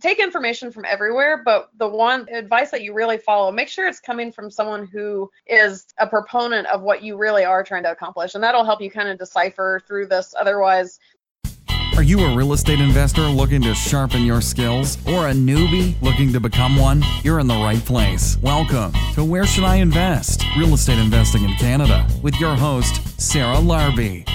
take information from everywhere, but the one advice that you really follow, make sure it's coming from someone who is a proponent of what you really are trying to accomplish. And that'll help you kind of decipher through this. Otherwise, are you a real estate investor looking to sharpen your skills or a newbie looking to become one? You're in the right place. Welcome to Where Should I Invest? Real Estate Investing in Canada with your host, Sarah Larbi.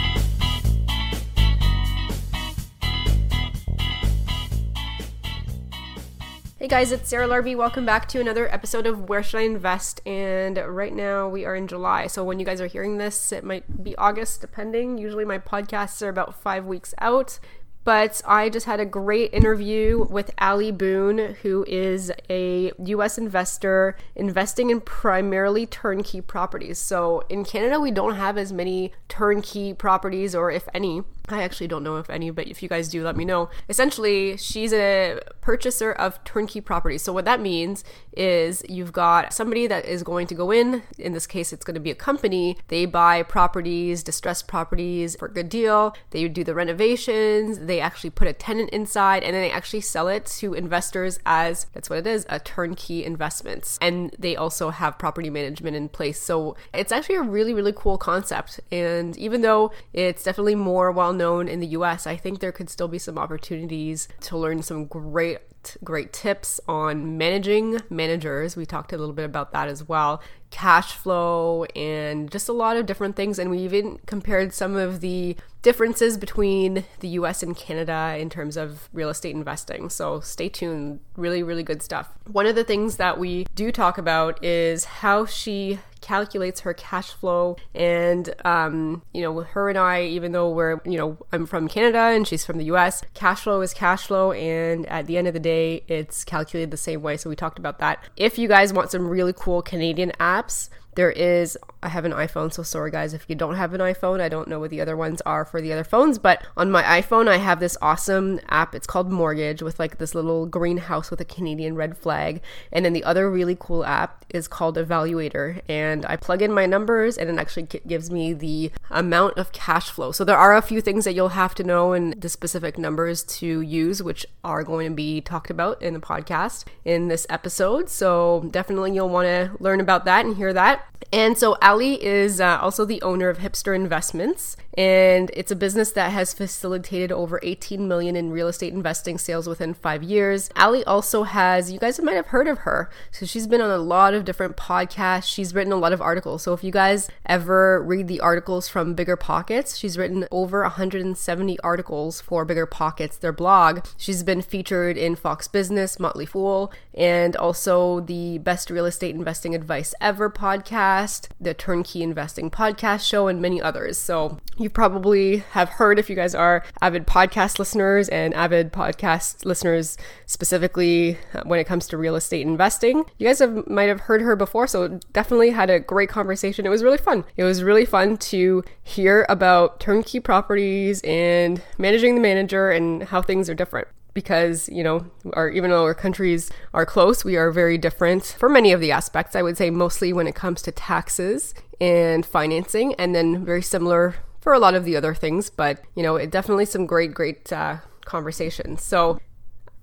Hey guys, it's Sarah Larbi. Welcome back to another episode of Where Should I Invest? And right now we are in July. So when you guys are hearing this, it might be August, depending. Usually my podcasts are about five weeks out. But I just had a great interview with Ali Boone, who is a US investor investing in primarily turnkey properties. So in Canada, we don't have as many turnkey properties, or if any. I actually don't know if any, but if you guys do, let me know. Essentially, she's a purchaser of turnkey properties. So, what that means is you've got somebody that is going to go in, in this case, it's going to be a company. They buy properties, distressed properties for a good deal. They do the renovations, they actually put a tenant inside, and then they actually sell it to investors as that's what it is a turnkey investments. And they also have property management in place. So, it's actually a really, really cool concept. And even though it's definitely more well known in the US, I think there could still be some opportunities to learn some great great tips on managing managers. We talked a little bit about that as well. Cash flow and just a lot of different things. And we even compared some of the differences between the US and Canada in terms of real estate investing. So stay tuned. Really, really good stuff. One of the things that we do talk about is how she calculates her cash flow. And, um, you know, her and I, even though we're, you know, I'm from Canada and she's from the US, cash flow is cash flow. And at the end of the day, it's calculated the same way. So we talked about that. If you guys want some really cool Canadian apps, there is, I have an iPhone, so sorry guys if you don't have an iPhone. I don't know what the other ones are for the other phones, but on my iPhone, I have this awesome app. It's called Mortgage with like this little greenhouse with a Canadian red flag. And then the other really cool app is called Evaluator. And I plug in my numbers and it actually gives me the amount of cash flow. So there are a few things that you'll have to know and the specific numbers to use, which are going to be talked about in the podcast in this episode. So definitely you'll want to learn about that and hear that. And so Ali is uh, also the owner of Hipster Investments, and it's a business that has facilitated over 18 million in real estate investing sales within five years. Ali also has, you guys might have heard of her. So she's been on a lot of different podcasts. She's written a lot of articles. So if you guys ever read the articles from BiggerPockets, she's written over 170 articles for BiggerPockets, their blog. She's been featured in Fox Business, Motley Fool, and also the Best Real Estate Investing Advice Ever podcast, the Turnkey Investing podcast show, and many others. So you probably have heard if you guys are avid podcast listeners and avid podcast listeners specifically uh, when it comes to real estate investing. You guys have might have heard her before, so definitely had a great conversation. It was really fun. It was really fun to hear about turnkey properties and managing the manager and how things are different because you know our even though our countries are close we are very different for many of the aspects i would say mostly when it comes to taxes and financing and then very similar for a lot of the other things, but you know, it definitely some great, great uh, conversations. So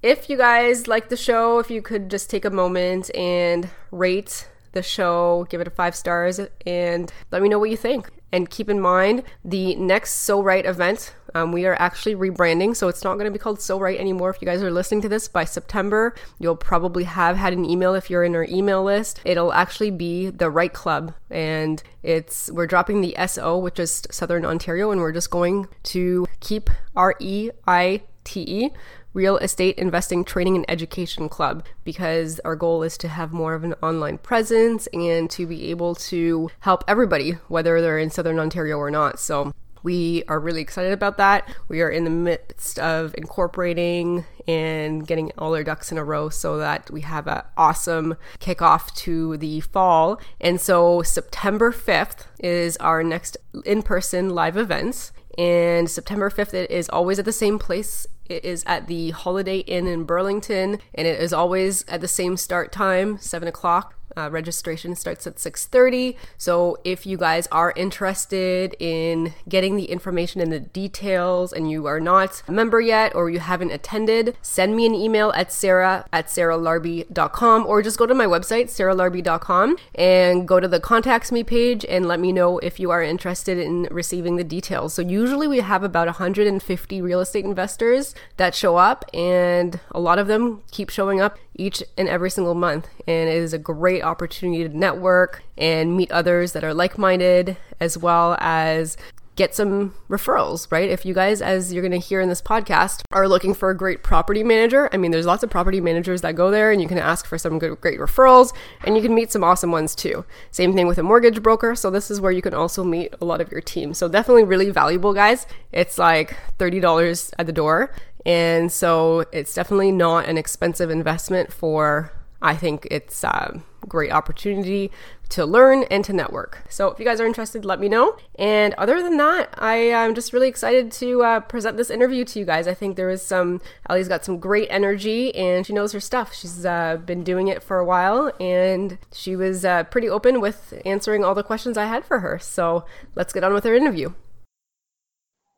if you guys like the show, if you could just take a moment and rate the show, give it a five stars, and let me know what you think. And keep in mind the next So Right event. Um, we are actually rebranding, so it's not going to be called So Right anymore. If you guys are listening to this by September, you'll probably have had an email if you're in our email list. It'll actually be the Right Club, and it's we're dropping the SO, which is Southern Ontario, and we're just going to keep R E I T E Real Estate Investing Training and Education Club because our goal is to have more of an online presence and to be able to help everybody, whether they're in Southern Ontario or not. So we are really excited about that. We are in the midst of incorporating and getting all our ducks in a row so that we have an awesome kickoff to the fall. And so September 5th is our next in person live events. And September 5th, it is always at the same place it is at the Holiday Inn in Burlington, and it is always at the same start time, 7 o'clock. Uh, registration starts at 6:30. So if you guys are interested in getting the information and the details, and you are not a member yet or you haven't attended, send me an email at sarah at sarahlarbi.com or just go to my website sarahlarbi.com and go to the contacts me page and let me know if you are interested in receiving the details. So usually we have about 150 real estate investors that show up, and a lot of them keep showing up each and every single month. And it is a great opportunity to network and meet others that are like minded, as well as get some referrals, right? If you guys, as you're going to hear in this podcast, are looking for a great property manager, I mean, there's lots of property managers that go there and you can ask for some good, great referrals and you can meet some awesome ones too. Same thing with a mortgage broker. So this is where you can also meet a lot of your team. So definitely really valuable, guys. It's like $30 at the door. And so it's definitely not an expensive investment for I think it's a great opportunity to learn and to network. So if you guys are interested, let me know. And other than that, I am just really excited to uh, present this interview to you guys. I think there is some, Ali's got some great energy and she knows her stuff. She's uh, been doing it for a while and she was uh, pretty open with answering all the questions I had for her. So let's get on with her interview.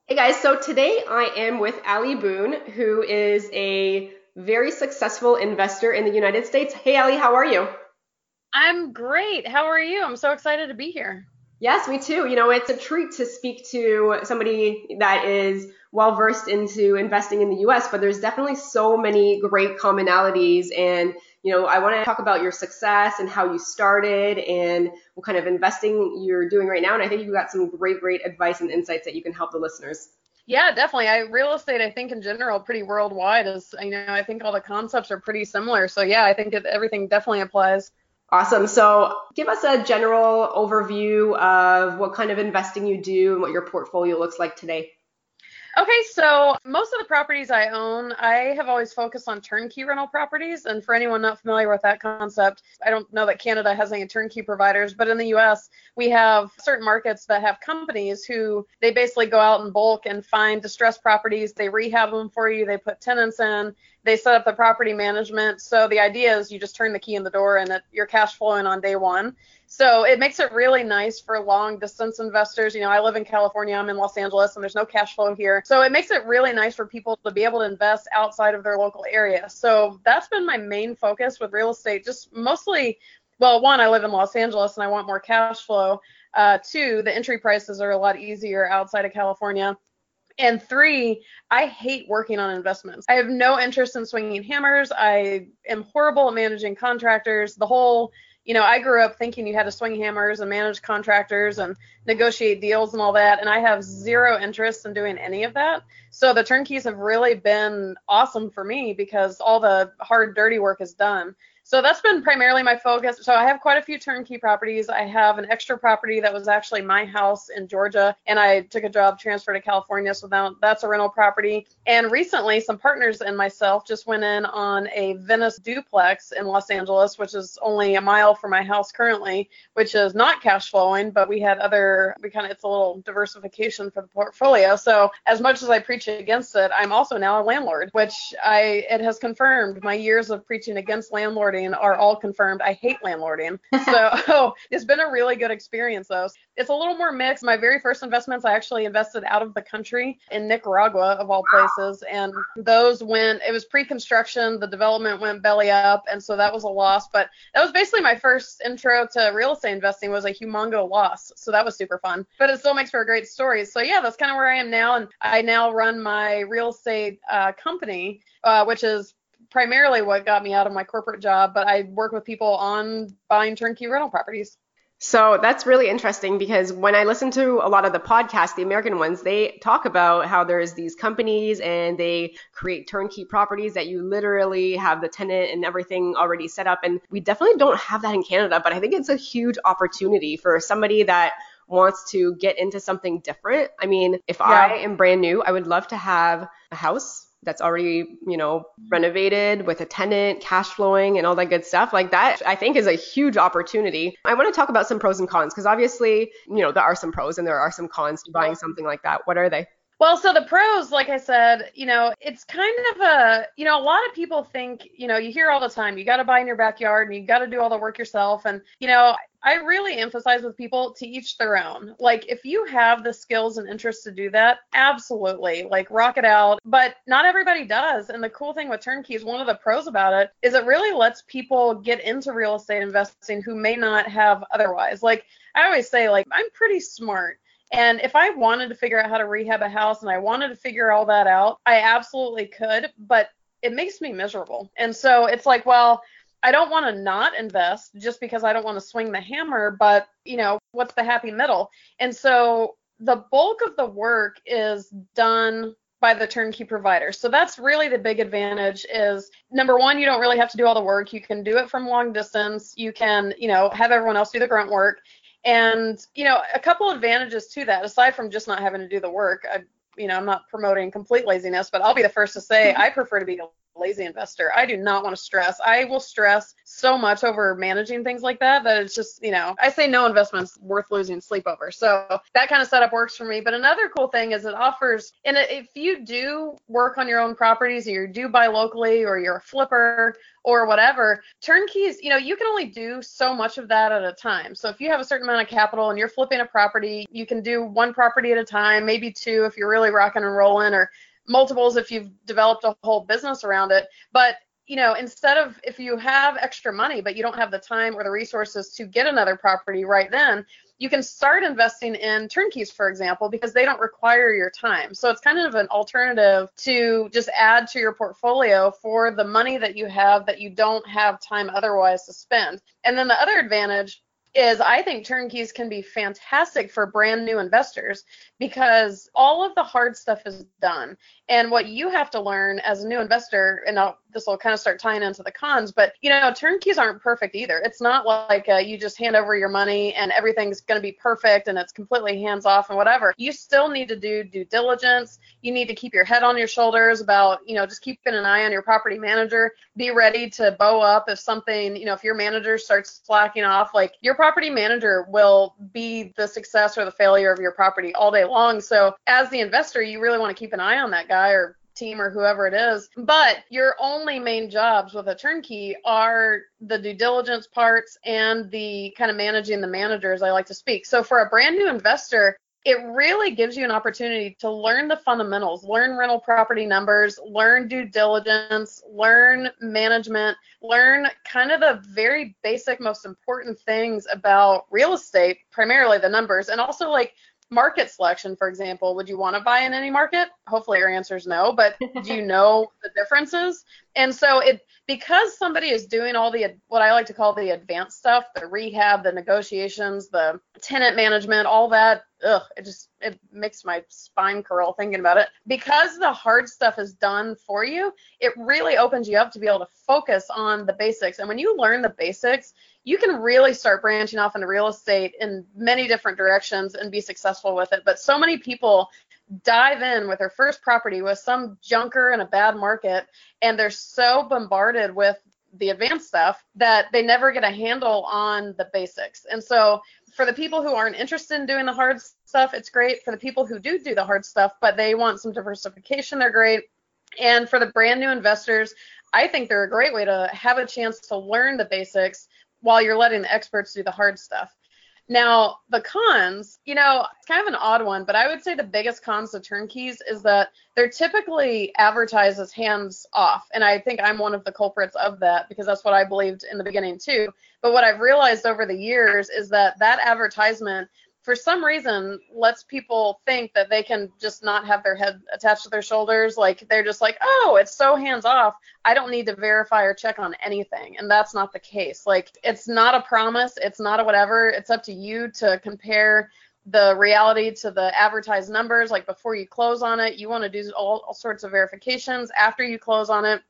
Hey guys, so today I am with Ali Boone, who is a very successful investor in the United States. Hey, Ali, how are you? I'm great. How are you? I'm so excited to be here. Yes, me too. You know, it's a treat to speak to somebody that is well versed into investing in the US, but there's definitely so many great commonalities. And, you know, I want to talk about your success and how you started and what kind of investing you're doing right now. And I think you've got some great, great advice and insights that you can help the listeners. Yeah, definitely. I real estate, I think in general, pretty worldwide is. You know, I think all the concepts are pretty similar. So yeah, I think it, everything definitely applies. Awesome. So give us a general overview of what kind of investing you do and what your portfolio looks like today. Okay, so most of the properties I own, I have always focused on turnkey rental properties. And for anyone not familiar with that concept, I don't know that Canada has any turnkey providers, but in the US, we have certain markets that have companies who they basically go out in bulk and find distressed properties. They rehab them for you, they put tenants in, they set up the property management. So the idea is you just turn the key in the door and it, you're cash flowing on day one. So it makes it really nice for long distance investors. You know, I live in California, I'm in Los Angeles, and there's no cash flow here. So it makes it really nice for people to be able to invest outside of their local area. So that's been my main focus with real estate, just mostly. Well, one, I live in Los Angeles and I want more cash flow. Uh, two, the entry prices are a lot easier outside of California. And three, I hate working on investments. I have no interest in swinging hammers. I am horrible at managing contractors. The whole you know, I grew up thinking you had to swing hammers and manage contractors and negotiate deals and all that, and I have zero interest in doing any of that. So the turnkeys have really been awesome for me because all the hard, dirty work is done. So that's been primarily my focus. So I have quite a few turnkey properties. I have an extra property that was actually my house in Georgia, and I took a job transfer to California. So now that's a rental property. And recently, some partners and myself just went in on a Venice duplex in Los Angeles, which is only a mile from my house currently, which is not cash flowing, but we had other, we kind of, it's a little diversification for the portfolio. So as much as I preach against it, I'm also now a landlord, which I, it has confirmed my years of preaching against landlord landlording are all confirmed. I hate landlording. So oh, it's been a really good experience though. It's a little more mixed. My very first investments, I actually invested out of the country in Nicaragua of all places. And those went, it was pre-construction. The development went belly up. And so that was a loss. But that was basically my first intro to real estate investing was a humongo loss. So that was super fun. But it still makes for a great story. So yeah, that's kind of where I am now. And I now run my real estate uh, company, uh, which is primarily what got me out of my corporate job, but I work with people on buying turnkey rental properties. So that's really interesting because when I listen to a lot of the podcasts, the American ones, they talk about how there's these companies and they create turnkey properties that you literally have the tenant and everything already set up. And we definitely don't have that in Canada, but I think it's a huge opportunity for somebody that wants to get into something different. I mean, if yeah. I am brand new, I would love to have a house that's already, you know, mm-hmm. renovated with a tenant, cash flowing and all that good stuff. Like that, I think is a huge opportunity. I want to talk about some pros and cons because obviously, you know, there are some pros and there are some cons to buying something like that. What are they? Well, so the pros, like I said, you know, it's kind of a, you know, a lot of people think, you know, you hear all the time, you got to buy in your backyard and you got to do all the work yourself. And, you know, I really emphasize with people to each their own. Like, if you have the skills and interest to do that, absolutely, like, rock it out. But not everybody does. And the cool thing with turnkeys, one of the pros about it, is it really lets people get into real estate investing who may not have otherwise. Like, I always say, like, I'm pretty smart. And if I wanted to figure out how to rehab a house and I wanted to figure all that out, I absolutely could, but it makes me miserable. And so it's like, well, I don't want to not invest just because I don't want to swing the hammer, but you know, what's the happy middle? And so the bulk of the work is done by the turnkey provider. So that's really the big advantage is number one, you don't really have to do all the work. You can do it from long distance. You can, you know, have everyone else do the grunt work. And, you know, a couple advantages to that, aside from just not having to do the work, I, you know, I'm not promoting complete laziness, but I'll be the first to say I prefer to be lazy investor. I do not want to stress. I will stress so much over managing things like that that it's just, you know, I say no investment's worth losing sleep over. So that kind of setup works for me. But another cool thing is it offers, and if you do work on your own properties, or you do buy locally, or you're a flipper, or whatever, turnkeys, you know, you can only do so much of that at a time. So if you have a certain amount of capital and you're flipping a property, you can do one property at a time, maybe two if you're really rocking and rolling, or multiples if you've developed a whole business around it. But you know, instead of if you have extra money but you don't have the time or the resources to get another property right then, you can start investing in turnkeys, for example, because they don't require your time. So it's kind of an alternative to just add to your portfolio for the money that you have that you don't have time otherwise to spend. And then the other advantage is I think turnkeys can be fantastic for brand new investors because all of the hard stuff is done. And what you have to learn as a new investor, and I'll, this will kind of start tying into the cons, but you know, turnkeys aren't perfect either. It's not like uh, you just hand over your money and everything's going to be perfect and it's completely hands off and whatever. You still need to do due diligence. You need to keep your head on your shoulders about, you know, just keeping an eye on your property manager. Be ready to bow up if something, you know, if your manager starts slacking off, like your property manager will be the success or the failure of your property all day long. So as the investor, you really want to keep an eye on that guy or team or whoever it is. But your only main jobs with a turnkey are the due diligence parts and the kind of managing the managers, I like to speak. So for a brand new investor, it really gives you an opportunity to learn the fundamentals, learn rental property numbers, learn due diligence, learn management, learn kind of the very basic, most important things about real estate, primarily the numbers, and also like market selection, for example, would you want to buy in any market? Hopefully your answer is no, but do you know the differences? And so it because somebody is doing all the what I like to call the advanced stuff, the rehab, the negotiations, the tenant management, all that, ugh, it just it makes my spine curl thinking about it. Because the hard stuff is done for you, it really opens you up to be able to focus on the basics. And when you learn the basics, you can really start branching off into real estate in many different directions and be successful with it. But so many people dive in with their first property with some junker in a bad market and they're so bombarded with the advanced stuff that they never get a handle on the basics. And so for the people who aren't interested in doing the hard stuff, it's great. For the people who do do the hard stuff, but they want some diversification, they're great. And for the brand new investors, I think they're a great way to have a chance to learn the basics while you're letting the experts do the hard stuff. Now, the cons, you know, it's kind of an odd one, but I would say the biggest cons to turnkeys is that they're typically advertised as hands off. And I think I'm one of the culprits of that because that's what I believed in the beginning too. But what I've realized over the years is that that advertisement for some reason lets people think that they can just not have their head attached to their shoulders. Like they're just like oh it's so hands off i don't need to verify or check on anything. And that's not the case. Like it's not a promise. It's not a whatever. It's up to you to compare the reality to the advertised numbers. Like before you close on it you want to do all, all sorts of verifications. After you close on it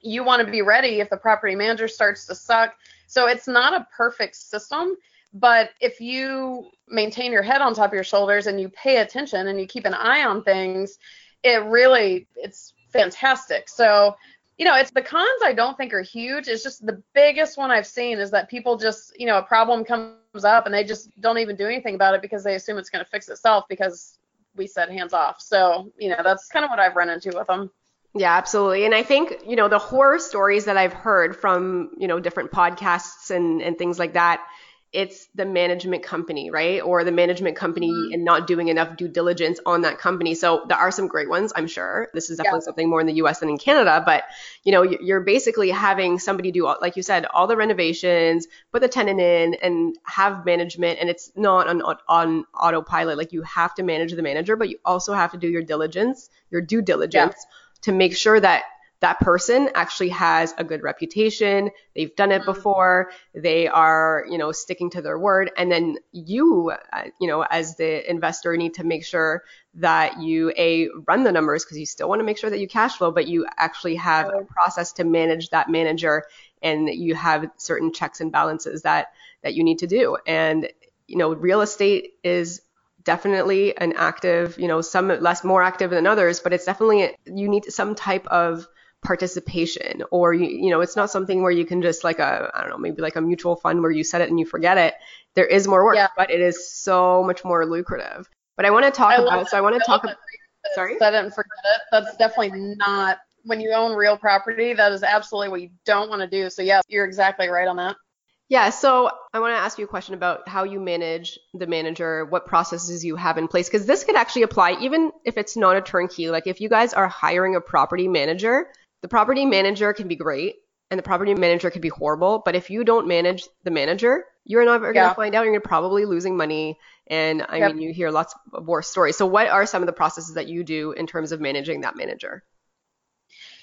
you want to be ready if the property manager starts to suck. So it's not a perfect system but if you maintain your head on top of your shoulders and you pay attention and you keep an eye on things, it really it's fantastic. So, you know, it's the cons I don't think are huge. It's just the biggest one I've seen is that people just, you know, a problem comes up and they just don't even do anything about it because they assume it's going to fix itself because we said hands off. So, you know, that's kind of what I've run into with them. Yeah, absolutely. And I think, you know, the horror stories that I've heard from, you know, different podcasts and, and things like that, it's the management company, right? Or the management company mm-hmm. and not doing enough due diligence on that company. So there are some great ones, I'm sure. This is definitely yeah. something more in the US than in Canada, but you know, you're basically having somebody do like you said, all the renovations, put the tenant in and have management and it's not on on autopilot. Like you have to manage the manager, but you also have to do your diligence, your due diligence yeah. to make sure that that person actually has a good reputation. They've done it mm-hmm. before. They are, you know, sticking to their word. And then you, uh, you know, as the investor need to make sure that you a run the numbers because you still want to make sure that you cash flow, but you actually have a process to manage that manager and you have certain checks and balances that that you need to do. And you know, real estate is definitely an active, you know, some less more active than others, but it's definitely you need some type of participation or you, you know it's not something where you can just like a i don't know maybe like a mutual fund where you set it and you forget it. There is more work yeah. but it is so much more lucrative. But i want to talk I about so i want to talk about sorry? set it and forget it. That's definitely not when you own real property that is absolutely what you don't want to do. So yeah you're exactly right on that. Yeah, so I want to ask you a question about how you manage the manager, what processes you have in place, because this could actually apply even if it's not a turnkey. Like if you guys are hiring a property manager, the property manager can be great and the property manager can be horrible, but if you don't manage the manager, you're never going to find out. You're probably losing money. And I yep. mean, you hear lots of war stories. So, what are some of the processes that you do in terms of managing that manager?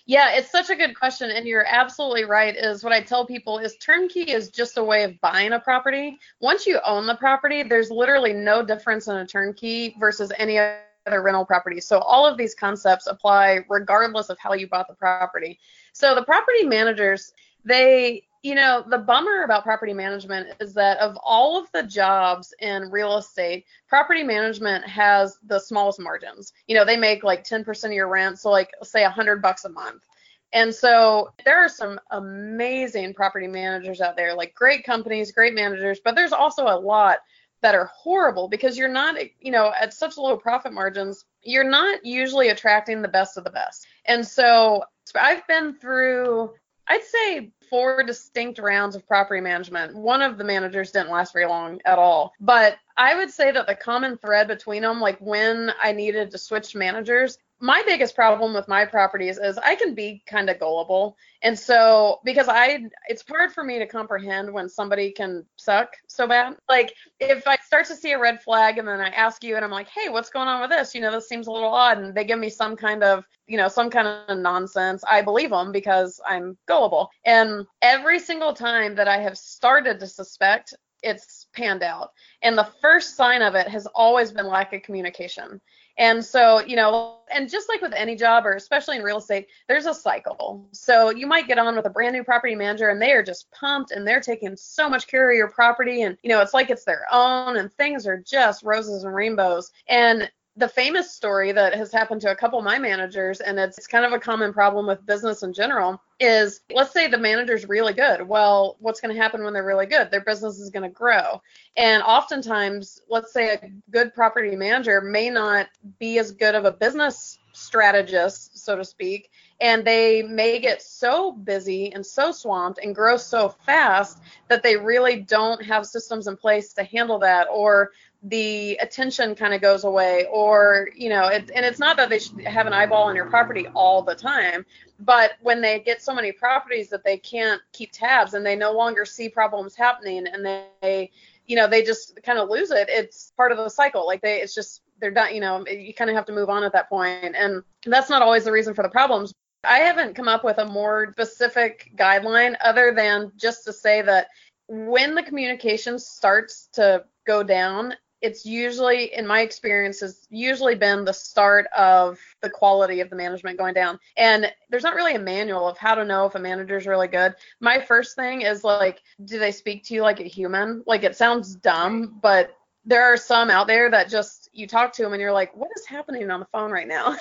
Yeah, it's such a good question, and you're absolutely right. Is what I tell people is turnkey is just a way of buying a property. Once you own the property, there's literally no difference in a turnkey versus any other rental properties. So all of these concepts apply regardless of how you bought the property. So the property managers, they, you know, the bummer about property management is that of all of the jobs in real estate, property management has the smallest margins. You know, they make like 10% of your rent, so like say 100 bucks a month. And so there are some amazing property managers out there, like great companies, great managers, but there's also a lot that are horrible because you're not, you know, at such low profit margins, you're not usually attracting the best of the best. And so I've been through, I'd say, four distinct rounds of property management. One of the managers didn't last very long at all. But I would say that the common thread between them, like when I needed to switch managers, my biggest problem with my properties is I can be kind of gullible. And so because I it's hard for me to comprehend when somebody can suck so bad. Like if I start to see a red flag and then I ask you and I'm like, "Hey, what's going on with this? You know, this seems a little odd." And they give me some kind of, you know, some kind of nonsense. I believe them because I'm gullible. And every single time that I have started to suspect it's panned out. And the first sign of it has always been lack of communication. And so, you know, and just like with any job or especially in real estate, there's a cycle. So you might get on with a brand new property manager and they are just pumped and they're taking so much care of your property and, you know, it's like it's their own and things are just roses and rainbows. And the famous story that has happened to a couple of my managers, and it's, it's kind of a common problem with business in general, is let's say the manager's really good. Well, what's going to happen when they're really good? Their business is going to grow. And oftentimes, let's say a good property manager may not be as good of a business strategist, so to speak, and they may get so busy and so swamped and grow so fast that they really don't have systems in place to handle that or the attention kind of goes away or you know it, and it's not that they should have an eyeball on your property all the time but when they get so many properties that they can't keep tabs and they no longer see problems happening and they you know they just kind of lose it it's part of the cycle. Like they it's just they're done you know you kind of have to move on at that point. And that's not always the reason for the problems. I haven't come up with a more specific guideline other than just to say that when the communication starts to go down it's usually, in my experience, has usually been the start of the quality of the management going down. And there's not really a manual of how to know if a manager is really good. My first thing is like, do they speak to you like a human? Like it sounds dumb, but there are some out there that just you talk to them and you're like, what is happening on the phone right now?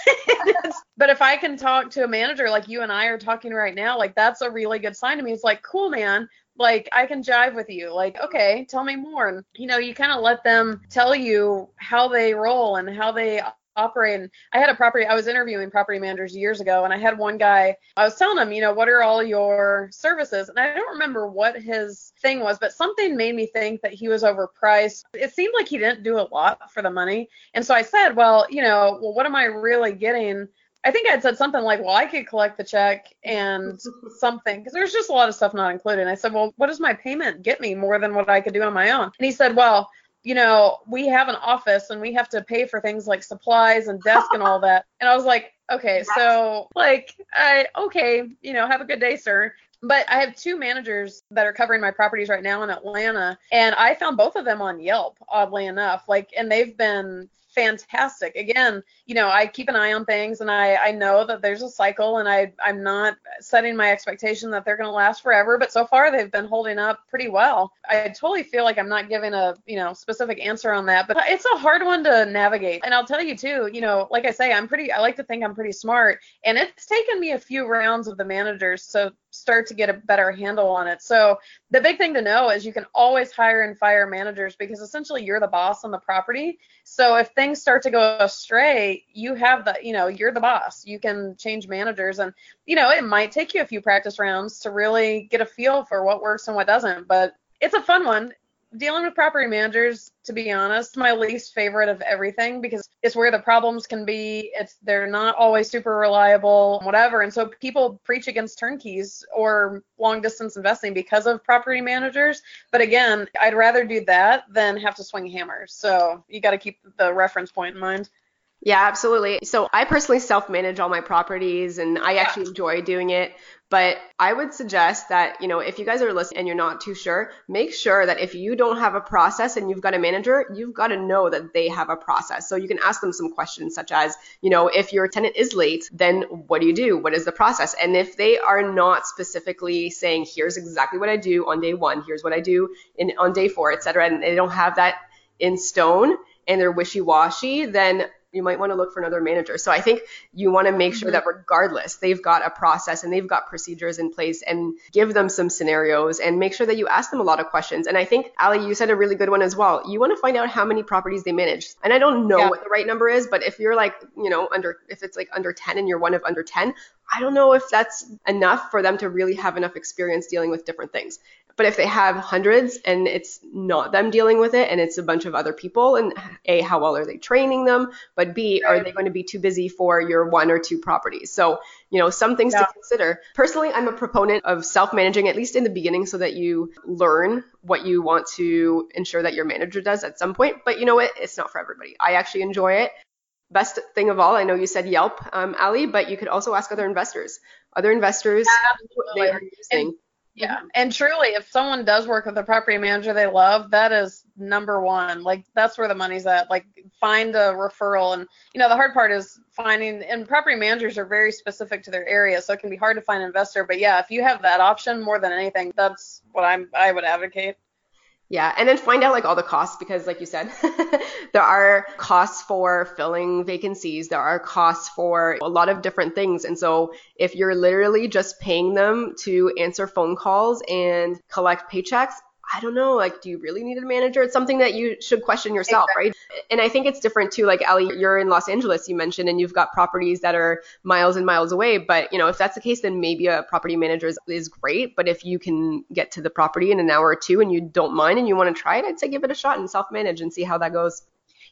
but if I can talk to a manager like you and I are talking right now, like that's a really good sign to me. It's like, cool, man like I can jive with you. Like, okay, tell me more. And you know, you kind of let them tell you how they roll and how they operate. And I had a property, I was interviewing property managers years ago, and I had one guy, I was telling him, you know, what are all your services? And I don't remember what his thing was, but something made me think that he was overpriced. It seemed like he didn't do a lot for the money. And so I said, well, you know, well, what am I really getting? I think I'd said something like, well, I could collect the check and something, because there's just a lot of stuff not included. And I said, well, what does my payment get me more than what I could do on my own? And he said, well, you know, we have an office and we have to pay for things like supplies and desk and all that. And I was like, okay, so like, I, okay, you know, have a good day, sir. But I have two managers that are covering my properties right now in Atlanta, and I found both of them on Yelp, oddly enough. Like, and they've been fantastic. Again, you know, I keep an eye on things and I, I know that there's a cycle and I, I'm not setting my expectation that they're going to last forever, but so far they've been holding up pretty well. I totally feel like I'm not giving a, you know, specific answer on that, but it's a hard one to navigate. And I'll tell you too, you know, like I say, I'm pretty, I like to think I'm pretty smart and it's taken me a few rounds of the managers. to start to get a better handle on it. So the big thing to know is you can always hire and fire managers because essentially you're the boss on the property. So if things start to go astray, you have the, you know, you're the boss. You can change managers and, you know, it might take you a few practice rounds to really get a feel for what works and what doesn't, but it's a fun one dealing with property managers, to be honest, my least favorite of everything because it's where the problems can be. It's they're not always super reliable, whatever. And so people preach against turnkeys or long distance investing because of property managers. But again, I'd rather do that than have to swing hammers. So you got to keep the reference point in mind. Yeah, absolutely. So I personally self manage all my properties and I actually enjoy doing it. But I would suggest that, you know, if you guys are listening and you're not too sure, make sure that if you don't have a process and you've got a manager, you've got to know that they have a process. So you can ask them some questions such as, you know, if your tenant is late, then what do you do? What is the process? And if they are not specifically saying, here's exactly what I do on day one, here's what I do in on day four, et cetera, and they don't have that in stone and they're wishy-washy, then you might want to look for another manager. So I think you want to make sure mm-hmm. that regardless, they've got a process and they've got procedures in place and give them some scenarios and make sure that you ask them a lot of questions. And I think, Ali, you said a really good one as well. You want to find out how many properties they manage. And I don't know yeah. what the right number is, but if you're like, you know, under, if it's like under 10 and you're one of under 10, I don't know if that's enough for them to really have enough experience dealing with different things. But if they have hundreds and it's not them dealing with it and it's a bunch of other people, and A, how well are they training them? But B, are they going to be too busy for your one or two properties? So, you know, some things yeah. to consider. Personally, I'm a proponent of self managing, at least in the beginning, so that you learn what you want to ensure that your manager does at some point. But you know what? It's not for everybody. I actually enjoy it. Best thing of all, I know you said Yelp, um, Ali, but you could also ask other investors. Other investors, yeah, they are using. And- yeah. Mm-hmm. And truly, if someone does work with a property manager they love, that is number one. Like that's where the money's at. Like find a referral. And you know, the hard part is finding and property managers are very specific to their area. So it can be hard to find an investor. But yeah, if you have that option more than anything, that's what I'm I would advocate. Yeah, and then find out like all the costs because like you said, there are costs for filling vacancies, there are costs for a lot of different things. And so if you're literally just paying them to answer phone calls and collect paychecks, I don't know, like, do you really need a manager? It's something that you should question yourself, exactly. right? And I think it's different too. Like, Ali, you're in Los Angeles, you mentioned, and you've got properties that are miles and miles away. But, you know, if that's the case, then maybe a property manager is, is great. But if you can get to the property in an hour or two and you don't mind and you want to try it, I'd say give it a shot and self manage and see how that goes.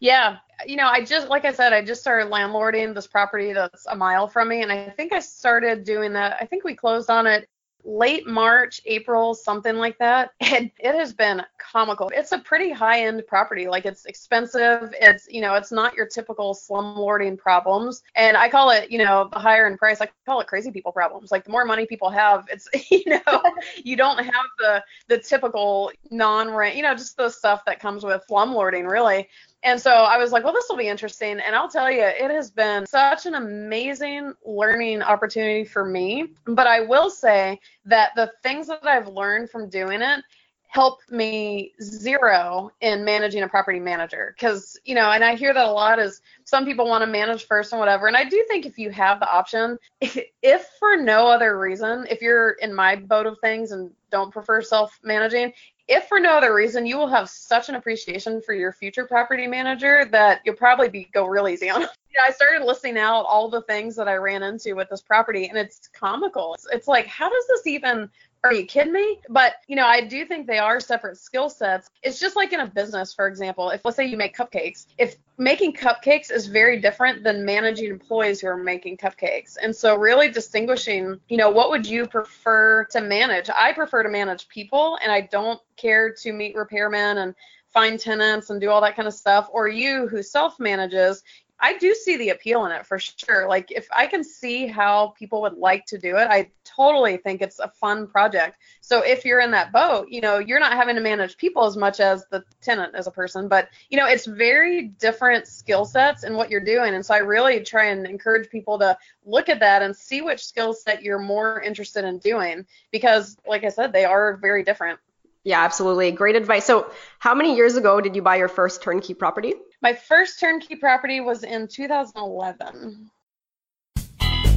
Yeah, you know, I just like I said, I just started landlording this property that's a mile from me, and I think I started doing that. I think we closed on it late March, April, something like that. And it has been comical. It's a pretty high end property. Like it's expensive. It's, you know, it's not your typical slumlording problems. And I call it, you know, the higher in price, I call it crazy people problems. Like the more money people have, it's, you know, you don't have the the typical non rent, you know, just the stuff that comes with slumlording really. And so I was like, well, this will be interesting. And I'll tell you, it has been such an amazing learning opportunity for me. But I will say that the things that I've learned from doing it help me zero in managing a property manager because you know and i hear that a lot is some people want to manage first and whatever and i do think if you have the option if for no other reason if you're in my boat of things and don't prefer self managing if for no other reason you will have such an appreciation for your future property manager that you'll probably be go real easy on them yeah, I started listing out all the things that I ran into with this property, and it's comical. It's, it's like, how does this even are you kidding me? But, you know, I do think they are separate skill sets. It's just like in a business, for example, if let's say you make cupcakes, if making cupcakes is very different than managing employees who are making cupcakes. And so really distinguishing, you know, what would you prefer to manage? I prefer to manage people and I don't care to meet repairmen and find tenants and do all that kind of stuff or you who self manages I do see the appeal in it for sure. Like if I can see how people would like to do it, I totally think it's a fun project. So if you're in that boat, you know, you're not having to manage people as much as the tenant as a person, but you know, it's very different skill sets in what you're doing. And so I really try and encourage people to look at that and see which skill set you're more interested in doing because like I said, they are very different. Yeah, absolutely. Great advice. So, how many years ago did you buy your first turnkey property? My first turnkey property was in 2011.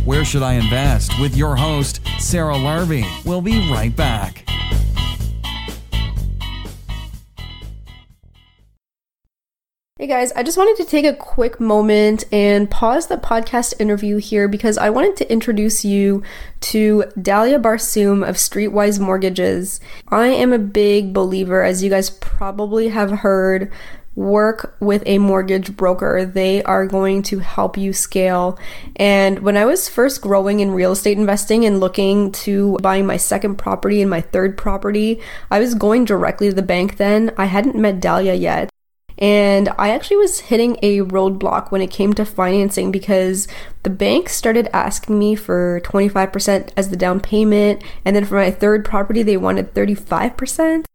Where should I invest? With your host, Sarah Larbi. We'll be right back. Hey guys, I just wanted to take a quick moment and pause the podcast interview here because I wanted to introduce you to Dalia Barsoum of Streetwise Mortgages. I am a big believer, as you guys probably have heard, work with a mortgage broker. They are going to help you scale. And when I was first growing in real estate investing and looking to buying my second property and my third property, I was going directly to the bank then. I hadn't met Dalia yet. And I actually was hitting a roadblock when it came to financing because the bank started asking me for 25% as the down payment. And then for my third property, they wanted 35%.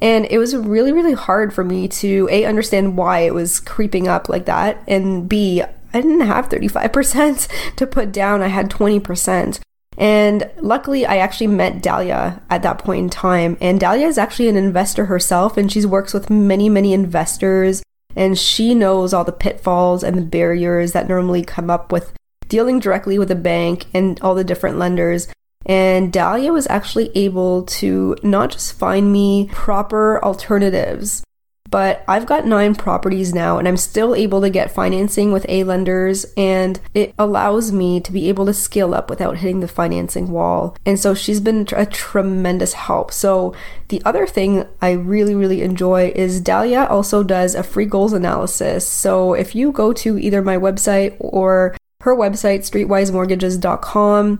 And it was really, really hard for me to A, understand why it was creeping up like that, and B, I didn't have 35% to put down, I had 20%. And luckily, I actually met Dalia at that point in time. And Dalia is actually an investor herself, and she works with many, many investors. And she knows all the pitfalls and the barriers that normally come up with dealing directly with a bank and all the different lenders. And Dalia was actually able to not just find me proper alternatives, but I've got nine properties now and I'm still able to get financing with A lenders and it allows me to be able to scale up without hitting the financing wall. And so she's been a tremendous help. So the other thing I really, really enjoy is Dalia also does a free goals analysis. So if you go to either my website or her website, streetwisemortgages.com,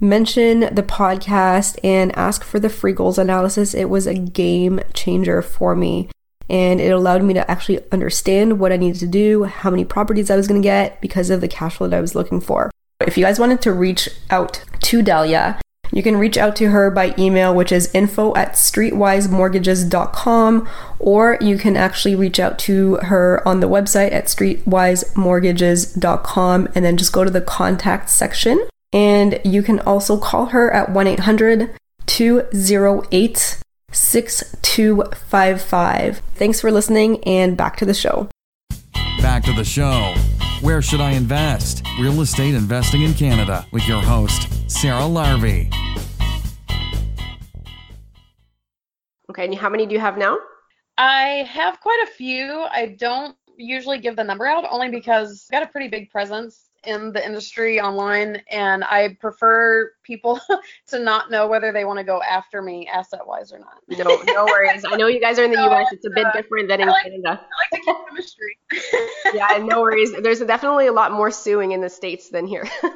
mention the podcast and ask for the free goals analysis. It was a game changer for me and it allowed me to actually understand what I needed to do, how many properties I was going to get because of the cash flow that I was looking for. If you guys wanted to reach out to Dalia, you can reach out to her by email, which is info at streetwisemortgages.com, or you can actually reach out to her on the website at streetwisemortgages.com and then just go to the contact section. And you can also call her at 1 800 208 6255. Thanks for listening and back to the show. Back to the show. Where should I invest? Real estate investing in Canada with your host, Sarah Larbi. Okay, and how many do you have now? I have quite a few. I don't usually give the number out only because I've got a pretty big presence in the industry online, and I prefer people to not know whether they want to go after me asset wise or not. No, no worries. I know you guys are in the US. It's a bit uh, different than in like, Canada. I like to keep the mystery. yeah, no worries. There's definitely a lot more suing in the states than here. yeah,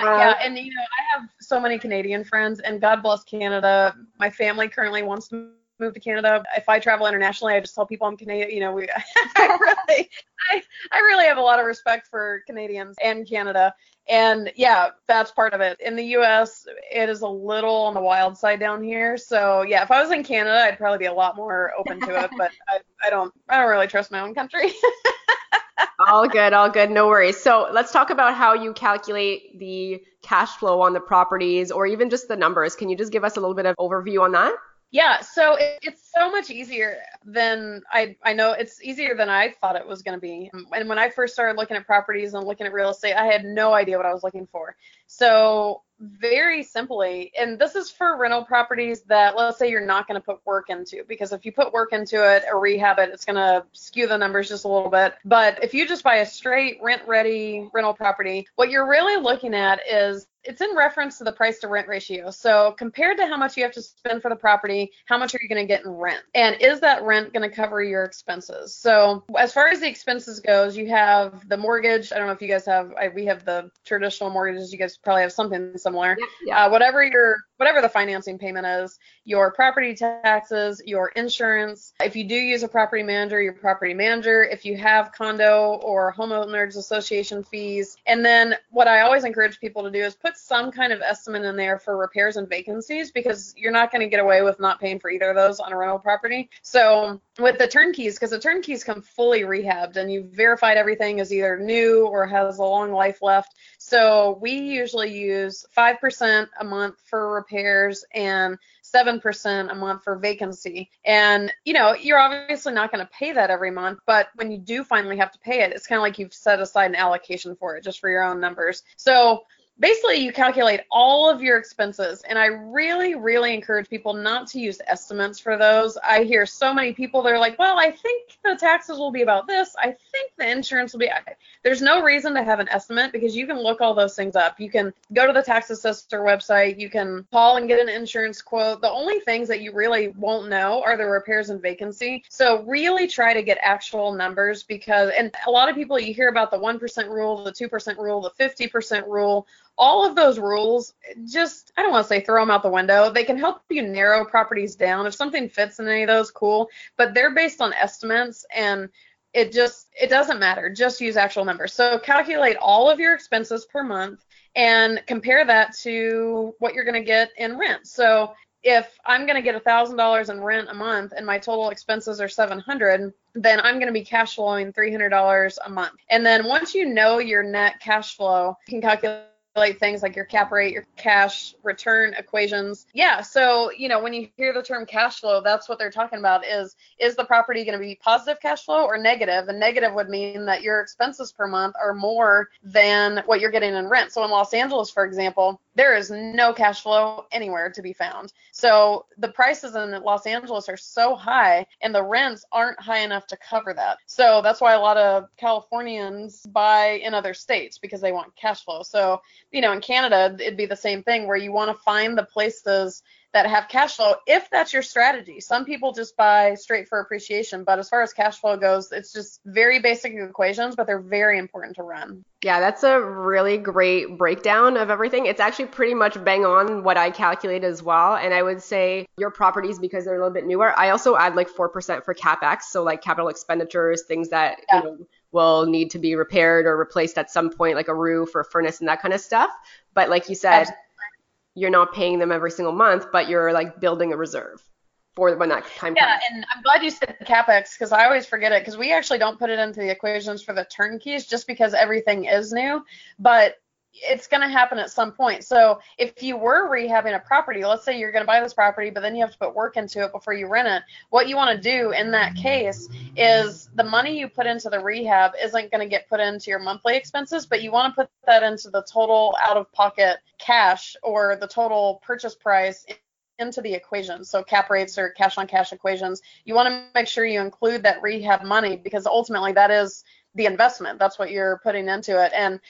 uh, yeah, and you know I have so many Canadian friends, and God bless Canada. My family currently wants to move to Canada. If I travel internationally, I just tell people I'm Canadian. You know, we I really I, I really have a lot of respect for Canadians and Canada. And yeah, that's part of it. In the US, it is a little on the wild side down here. So yeah, if I was in Canada, I'd probably be a lot more open to it, but I, I don't I don't really trust my own country. all good, all good, no worries. So let's talk about how you calculate the cash flow on the properties or even just the numbers. Can you just give us a little bit of overview on that? Yeah, so it, it's so much easier than I I know it's easier than I thought it was going to be. And when I first started looking at properties and looking at real estate, I had no idea what I was looking for. So very simply, and this is for rental properties that let's say you're not going to put work into because if you put work into it or rehab it, it's going to skew the numbers just a little bit. But if you just buy a straight rent ready rental property, what you're really looking at is it's in reference to the price to rent ratio. So compared to how much you have to spend for the property, how much are you going to get in rent? And is that rent going to cover your expenses? So as far as the expenses goes, you have the mortgage. I don't know if you guys have. I, we have the traditional mortgages. You guys probably have something similar. Yeah, yeah. Uh, whatever your whatever the financing payment is, your property taxes, your insurance. If you do use a property manager, your property manager. If you have condo or homeowners association fees, and then what I always encourage people to do is put some kind of estimate in there for repairs and vacancies because you're not going to get away with not paying for either of those on a rental property. So with the turnkeys, because the turnkeys come fully rehabbed and you've verified everything is either new or has a long life left. So we usually use 5% a month for repairs and 7% a month for vacancy. And, you know, you're obviously not going to pay that every month, but when you do finally have to pay it, it's kind of like you've set aside an allocation for it just for your own numbers. So basically you calculate all of your expenses and i really really encourage people not to use estimates for those. I hear so many people they're like well i think the taxes will be about this. I think the insurance will be there's no reason to have an estimate because you can look all those things up. You can go to the tax assessor website you can call and get an insurance quote. The only things that you really won't know are the repairs and vacancy. So really try to get actual numbers because and a lot of people you hear about the 1% rule the 2% rule the 50% rule all of those rules just i don't want to say throw them out the window. They can help you narrow properties down. If something fits in any of those cool. But they're based on estimates and it just it doesn't matter. Just use actual numbers. So calculate all of your expenses per month and compare that to what you're going to get in rent. So if I'm going to get $1,000 in rent a month and my total expenses are 700, then I'm going to be cash flowing $300 a month. And then once you know your net cash flow, you can calculate things like your cap rate, your cash return equations. Yeah, so you know when you hear the term cash flow, that's what they're talking about is is the property going to be positive cash flow or negative? And negative would mean that your expenses per month are more than what you're getting in rent. So in Los Angeles, for example, there is no cash flow anywhere to be found. So the prices in Los Angeles are so high and the rents aren't high enough to cover that. So that's why a lot of Californians buy in other states because they want cash flow. So, you know, in Canada, it'd be the same thing where you want to find the places that have cash flow if that's your strategy. Some people just buy straight for appreciation, but as far as cash flow goes, it's just very basic equations, but they're very important to run. Yeah, that's a really great breakdown of everything. It's actually pretty much bang on what I calculate as well. And I would say your properties, because they're a little bit newer, I also add like 4% for CapEx. So like capital expenditures, things that, yeah. you know, will need to be repaired or replaced at some point, like a roof or a furnace and that kind of stuff. But like you said, Absolutely you're not paying them every single month, but you're like building a reserve for when that time yeah, comes. Yeah, and I'm glad you said capex because I always forget it because we actually don't put it into the equations for the turnkeys just because everything is new. But it's going to happen at some point. So if you were rehabbing a property, let's say you're going to buy this property, but then you have to put work into it before you rent it. What you want to do in that case is the money you put into the rehab isn't going to get put into your monthly expenses, but you want to put that into the total out of pocket cash or the total purchase price into the equation. So cap rates or cash on cash equations. You want to make sure you include that rehab money because ultimately that is the investment. That's what you're putting into it. And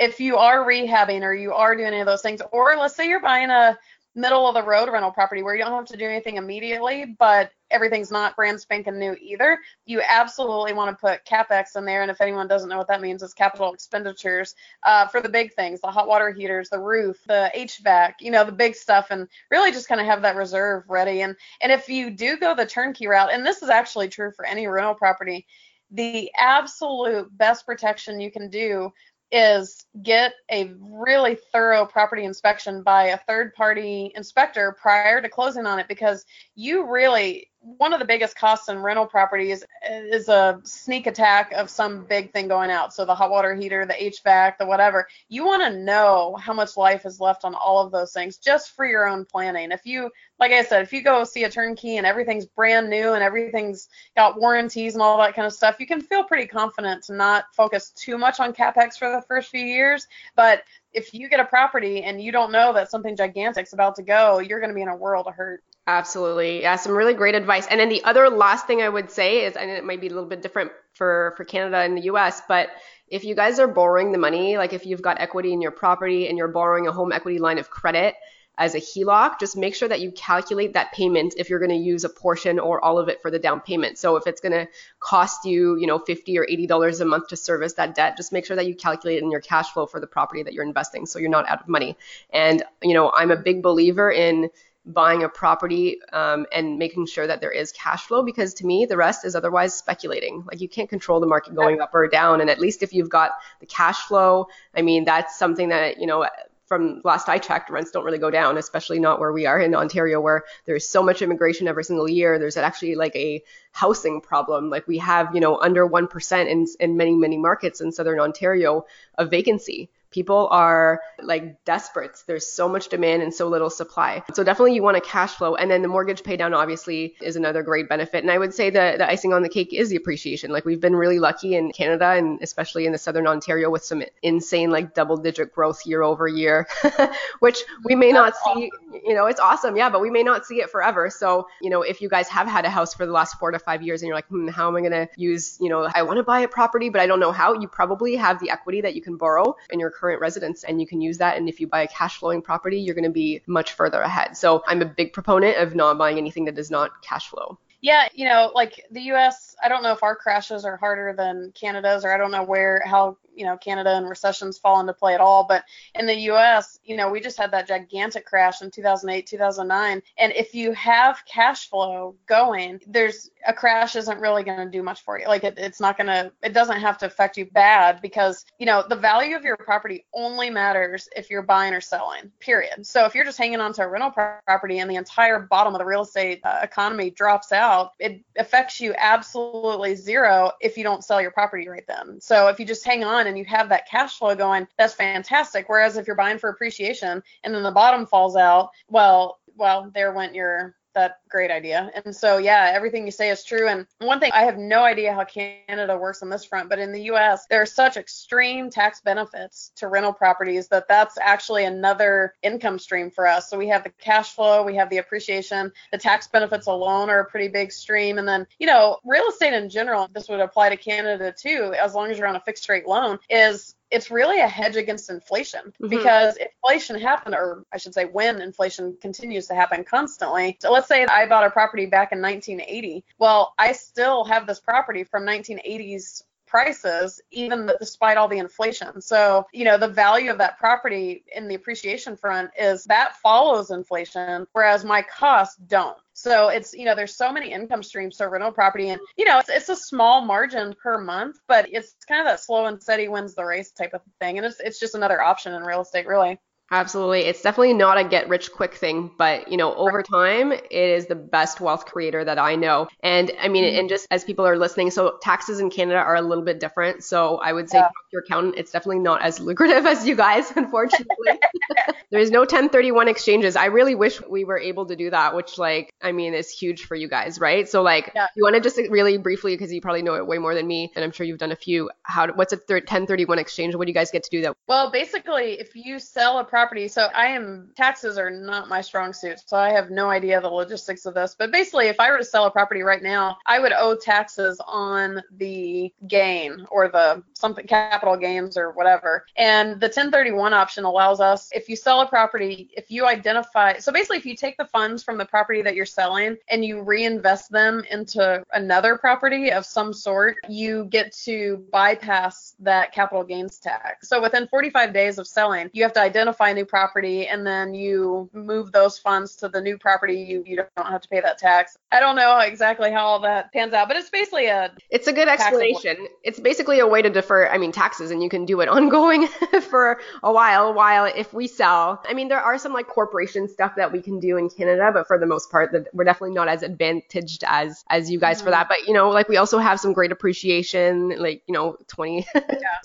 if you are rehabbing or you are doing any of those things, or let's say you're buying a middle of the road rental property where you don't have to do anything immediately, but everything's not brand spanking new either, you absolutely want to put capex in there. And if anyone doesn't know what that means, it's capital expenditures uh, for the big things, the hot water heaters, the roof, the HVAC, you know, the big stuff, and really just kind of have that reserve ready. And and if you do go the turnkey route, and this is actually true for any rental property, the absolute best protection you can do is get a really thorough property inspection by a third party inspector prior to closing on it because you really one of the biggest costs in rental properties is a sneak attack of some big thing going out. So the hot water heater, the HVAC, the whatever. You want to know how much life is left on all of those things just for your own planning. If you, like I said, if you go see a turnkey and everything's brand new and everything's got warranties and all that kind of stuff, you can feel pretty confident to not focus too much on capex for the first few years. But if you get a property and you don't know that something gigantic's about to go, you're going to be in a world of hurt. Absolutely. Yeah, some really great advice. And then the other last thing I would say is, and it might be a little bit different for, for Canada and the US, but if you guys are borrowing the money, like if you've got equity in your property and you're borrowing a home equity line of credit as a HELOC, just make sure that you calculate that payment if you're going to use a portion or all of it for the down payment. So if it's going to cost you, you know, 50 or 80 dollars a month to service that debt, just make sure that you calculate it in your cash flow for the property that you're investing so you're not out of money. And you know, I'm a big believer in buying a property um, and making sure that there is cash flow because to me the rest is otherwise speculating like you can't control the market going up or down and at least if you've got the cash flow i mean that's something that you know from last I checked, rents don't really go down, especially not where we are in Ontario, where there's so much immigration every single year. There's actually like a housing problem. Like we have, you know, under 1% in, in many, many markets in Southern Ontario of vacancy people are like desperate. There's so much demand and so little supply. So definitely you want a cash flow. And then the mortgage pay down obviously is another great benefit. And I would say the, the icing on the cake is the appreciation. Like we've been really lucky in Canada and especially in the Southern Ontario with some insane like double digit growth year over year, which we may not see, you know, it's awesome. Yeah, but we may not see it forever. So, you know, if you guys have had a house for the last four to five years and you're like, hmm, how am I going to use, you know, I want to buy a property, but I don't know how, you probably have the equity that you can borrow in your current residence and you can use that. And if you buy a cash flowing property, you're going to be much further ahead. So I'm a big proponent of not buying anything that does not cash flow. Yeah, you know, like the US, I don't know if our crashes are harder than Canada's or I don't know where how you know Canada and recessions fall into play at all. But in the U.S., you know, we just had that gigantic crash in 2008, 2009, and if you have cash flow going, there's a crash isn't really going to do much for you. Like it, it's not going to, it doesn't have to affect you bad because you know the value of your property only matters if you're buying or selling. Period. So if you're just hanging on to a rental property and the entire bottom of the real estate uh, economy drops out, it affects you absolutely zero if you don't sell your property right then. So if you just hang on and you have that cash flow going, that's fantastic. Whereas if you're buying for appreciation and then the bottom falls out, well, well, there went your that great idea. And so, yeah, everything you say is true. And one thing, I have no idea how Canada works on this front, but in the US, there are such extreme tax benefits to rental properties that that's actually another income stream for us. So we have the cash flow, we have the appreciation, the tax benefits alone are a pretty big stream. And then, you know, real estate in general, this would apply to Canada too, as long as you're on a fixed rate loan, is it's really a hedge against inflation mm-hmm. because inflation happened, or I should say, when inflation continues to happen constantly. So let's say I bought a property back in 1980. Well, I still have this property from 1980s prices even despite all the inflation. So, you know, the value of that property in the appreciation front is that follows inflation, whereas my costs don't. So it's, you know, there's so many income streams to rental property and, you know, it's, it's a small margin per month, but it's kind of that slow and steady wins the race type of thing. And it's, it's just another option in real estate, really. Absolutely. It's definitely not a get rich quick thing, but you know, over time, it is the best wealth creator that I know. And I mean, mm-hmm. and just as people are listening, so taxes in Canada are a little bit different. So I would say yeah. your accountant, it's definitely not as lucrative as you guys, unfortunately. There's no 1031 exchanges. I really wish we were able to do that, which like, I mean, is huge for you guys, right? So like, yeah. you want to just really briefly, because you probably know it way more than me, and I'm sure you've done a few, how, what's a 1031 exchange? What do you guys get to do that? Well, basically, if you sell a property property. So I am taxes are not my strong suit. So I have no idea the logistics of this. But basically, if I were to sell a property right now, I would owe taxes on the gain or the something capital gains or whatever. And the 1031 option allows us if you sell a property, if you identify so basically if you take the funds from the property that you're selling and you reinvest them into another property of some sort, you get to bypass that capital gains tax. So within 45 days of selling, you have to identify a new property and then you move those funds to the new property. You, you don't have to pay that tax. I don't know exactly how all that pans out, but it's basically a. It's a good explanation. Taxable. It's basically a way to defer for, I mean, taxes and you can do it ongoing for a while. While if we sell, I mean, there are some like corporation stuff that we can do in Canada, but for the most part, that we're definitely not as advantaged as as you guys mm-hmm. for that. But you know, like we also have some great appreciation, like you know, 20 yeah.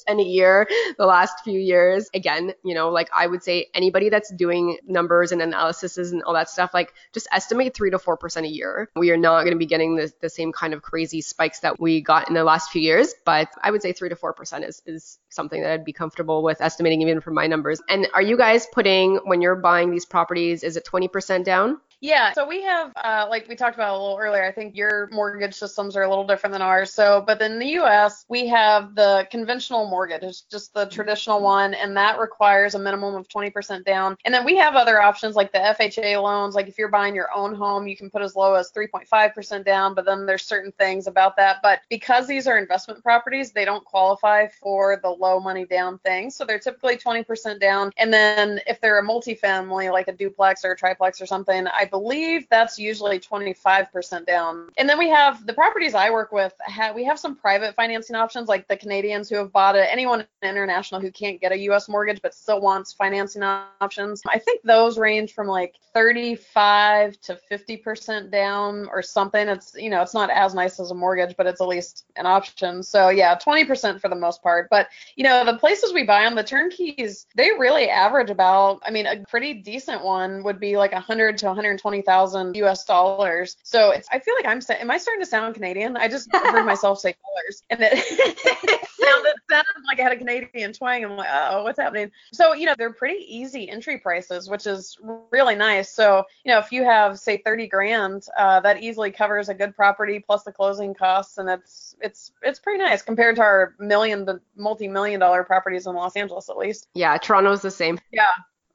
and a year the last few years. Again, you know, like I would say anybody that's doing numbers and analysis and all that stuff, like just estimate three to four percent a year. We are not going to be getting the, the same kind of crazy spikes that we got in the last few years, but I would say three to four percent is is something that I'd be comfortable with estimating even from my numbers. And are you guys putting when you're buying these properties, is it 20% down? Yeah, so we have, uh, like we talked about a little earlier, I think your mortgage systems are a little different than ours. So, but in the US, we have the conventional mortgage, it's just the traditional one, and that requires a minimum of 20% down. And then we have other options like the FHA loans. Like if you're buying your own home, you can put as low as 3.5% down, but then there's certain things about that. But because these are investment properties, they don't qualify for the low money down thing. So they're typically 20% down. And then if they're a multifamily, like a duplex or a triplex or something, I believe that's usually 25% down. And then we have the properties I work with, we have some private financing options like the Canadians who have bought it, anyone international who can't get a US mortgage but still wants financing options. I think those range from like 35 to 50% down or something. It's, you know, it's not as nice as a mortgage, but it's at least an option. So yeah, 20% for the most part. But, you know, the places we buy on the turnkeys, they really average about, I mean, a pretty decent one would be like 100 to 100 120,000 US dollars. So it's, I feel like I'm, am I starting to sound Canadian? I just heard myself say dollars and it, it sounded, sounded like I had a Canadian twang. I'm like, oh, what's happening? So, you know, they're pretty easy entry prices, which is really nice. So, you know, if you have say 30 grand, uh, that easily covers a good property plus the closing costs. And it's, it's, it's pretty nice compared to our million to multi-million dollar properties in Los Angeles, at least. Yeah. Toronto's the same. Yeah.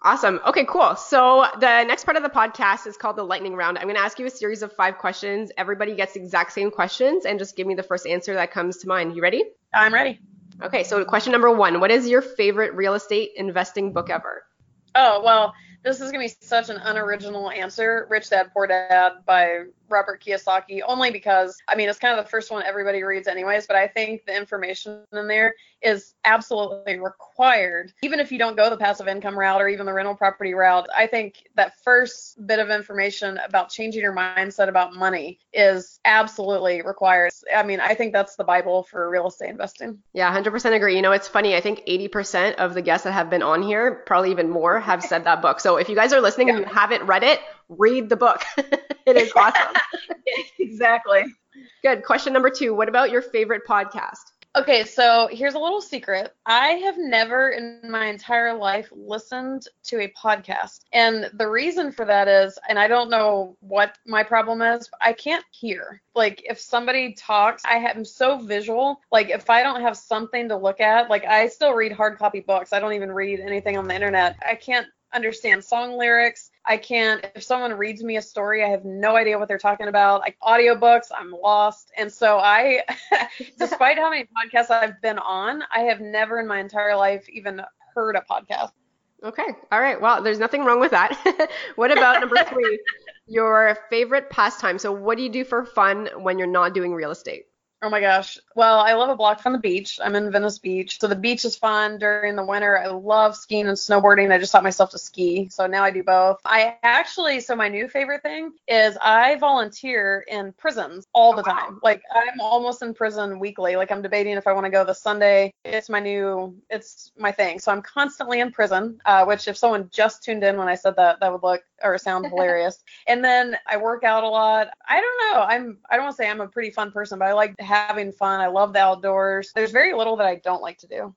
Awesome. Okay, cool. So the next part of the podcast is called the lightning round. I'm going to ask you a series of five questions. Everybody gets the exact same questions and just give me the first answer that comes to mind. You ready? I'm ready. Okay, so question number one What is your favorite real estate investing book ever? Oh, well, this is going to be such an unoriginal answer. Rich Dad Poor Dad by Robert Kiyosaki only because I mean it's kind of the first one everybody reads anyways, but I think the information in there is absolutely required. Even if you don't go the passive income route or even the rental property route, I think that first bit of information about changing your mindset about money is absolutely required. I mean, I think that's the bible for real estate investing. Yeah, 100% agree. You know, it's funny. I think 80% of the guests that have been on here, probably even more, have said that book. So if you guys are listening yeah. and you haven't read it, read the book. it is awesome. exactly. Good. Question number two What about your favorite podcast? Okay, so here's a little secret. I have never in my entire life listened to a podcast. And the reason for that is, and I don't know what my problem is, I can't hear. Like if somebody talks, I am so visual. Like if I don't have something to look at, like I still read hard copy books. I don't even read anything on the internet. I can't understand song lyrics. I can't, if someone reads me a story, I have no idea what they're talking about. Like audiobooks, I'm lost. And so I, despite how many podcasts I've been on, I have never in my entire life even heard a podcast. Okay. All right. Well, there's nothing wrong with that. what about number three? Your favorite pastime. So, what do you do for fun when you're not doing real estate? Oh my gosh. Well, I love a block from the beach. I'm in Venice Beach. So the beach is fun during the winter. I love skiing and snowboarding. I just taught myself to ski. So now I do both. I actually, so my new favorite thing is I volunteer in prisons all the oh, time. Like I'm almost in prison weekly. Like I'm debating if I want to go this Sunday. It's my new, it's my thing. So I'm constantly in prison, uh, which if someone just tuned in when I said that, that would look or sound hilarious. and then I work out a lot. I don't know. I'm, I don't want to say I'm a pretty fun person, but I like having fun. I love the outdoors. There's very little that I don't like to do.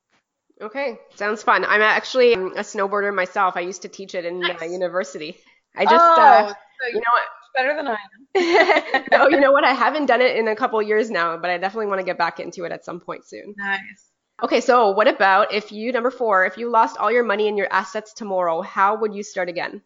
Okay, sounds fun. I'm actually a snowboarder myself. I used to teach it in nice. uh, university. I just, oh, uh, so you know what? Better than I am. no, you know what? I haven't done it in a couple years now, but I definitely want to get back into it at some point soon. Nice. Okay, so what about if you, number four, if you lost all your money and your assets tomorrow, how would you start again?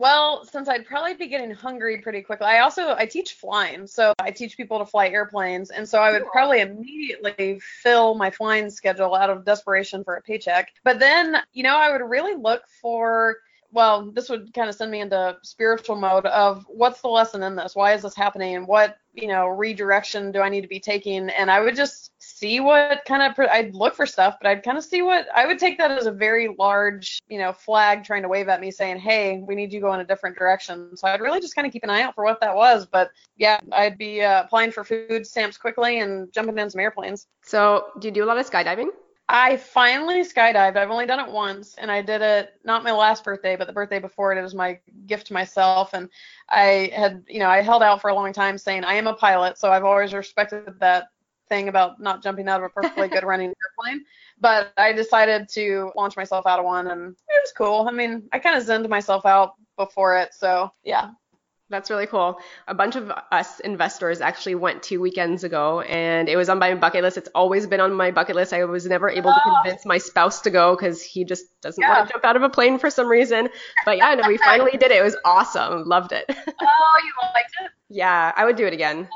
Well, since I'd probably be getting hungry pretty quickly, I also I teach flying, so I teach people to fly airplanes, and so I would probably immediately fill my flying schedule out of desperation for a paycheck. But then, you know, I would really look for well, this would kind of send me into spiritual mode of what's the lesson in this? Why is this happening? And what, you know, redirection do I need to be taking? And I would just see what kind of, I'd look for stuff, but I'd kind of see what, I would take that as a very large, you know, flag trying to wave at me saying, hey, we need you go in a different direction. So I'd really just kind of keep an eye out for what that was. But yeah, I'd be uh, applying for food stamps quickly and jumping in some airplanes. So do you do a lot of skydiving? I finally skydived. I've only done it once, and I did it not my last birthday, but the birthday before it. It was my gift to myself, and I had, you know, I held out for a long time saying I am a pilot, so I've always respected that thing about not jumping out of a perfectly good running airplane. But I decided to launch myself out of one, and it was cool. I mean, I kind of zenned myself out before it, so yeah, that's really cool. A bunch of us investors actually went two weekends ago and it was on my bucket list. It's always been on my bucket list. I was never able to convince my spouse to go because he just doesn't yeah. want to jump out of a plane for some reason. But yeah, no, we finally did it. It was awesome. Loved it. oh, you liked it? Yeah, I would do it again.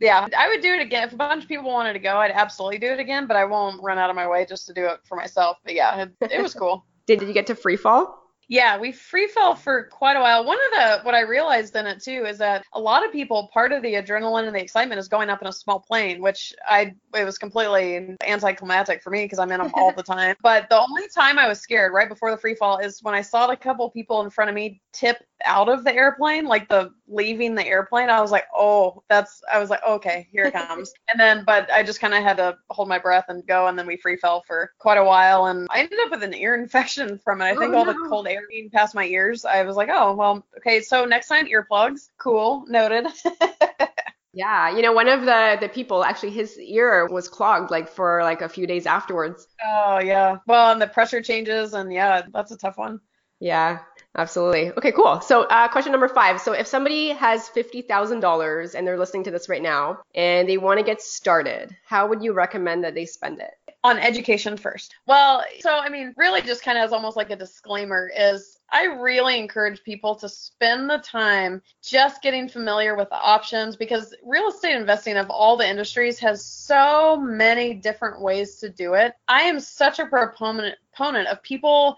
Yeah, I would do it again. If a bunch of people wanted to go, I'd absolutely do it again, but I won't run out of my way just to do it for myself. But yeah, it, it was cool. did, did you get to free fall? Yeah, we free fell for quite a while. One of the what I realized in it too is that a lot of people part of the adrenaline and the excitement is going up in a small plane, which I it was completely anticlimactic for me because I'm in them all the time. But the only time I was scared right before the free fall is when I saw a couple people in front of me tip out of the airplane, like the leaving the airplane. I was like, oh, that's I was like, okay, here it comes. and then but I just kind of had to hold my breath and go, and then we free fell for quite a while, and I ended up with an ear infection from it. I think oh, all no. the cold air being past my ears. I was like, oh well, okay. So next time earplugs, cool, noted. Yeah, you know, one of the the people actually his ear was clogged like for like a few days afterwards. Oh yeah. Well, and the pressure changes and yeah, that's a tough one. Yeah. Absolutely. Okay, cool. So, uh, question number five. So, if somebody has $50,000 and they're listening to this right now and they want to get started, how would you recommend that they spend it? On education first. Well, so, I mean, really just kind of as almost like a disclaimer is I really encourage people to spend the time just getting familiar with the options because real estate investing of all the industries has so many different ways to do it. I am such a proponent proponent of people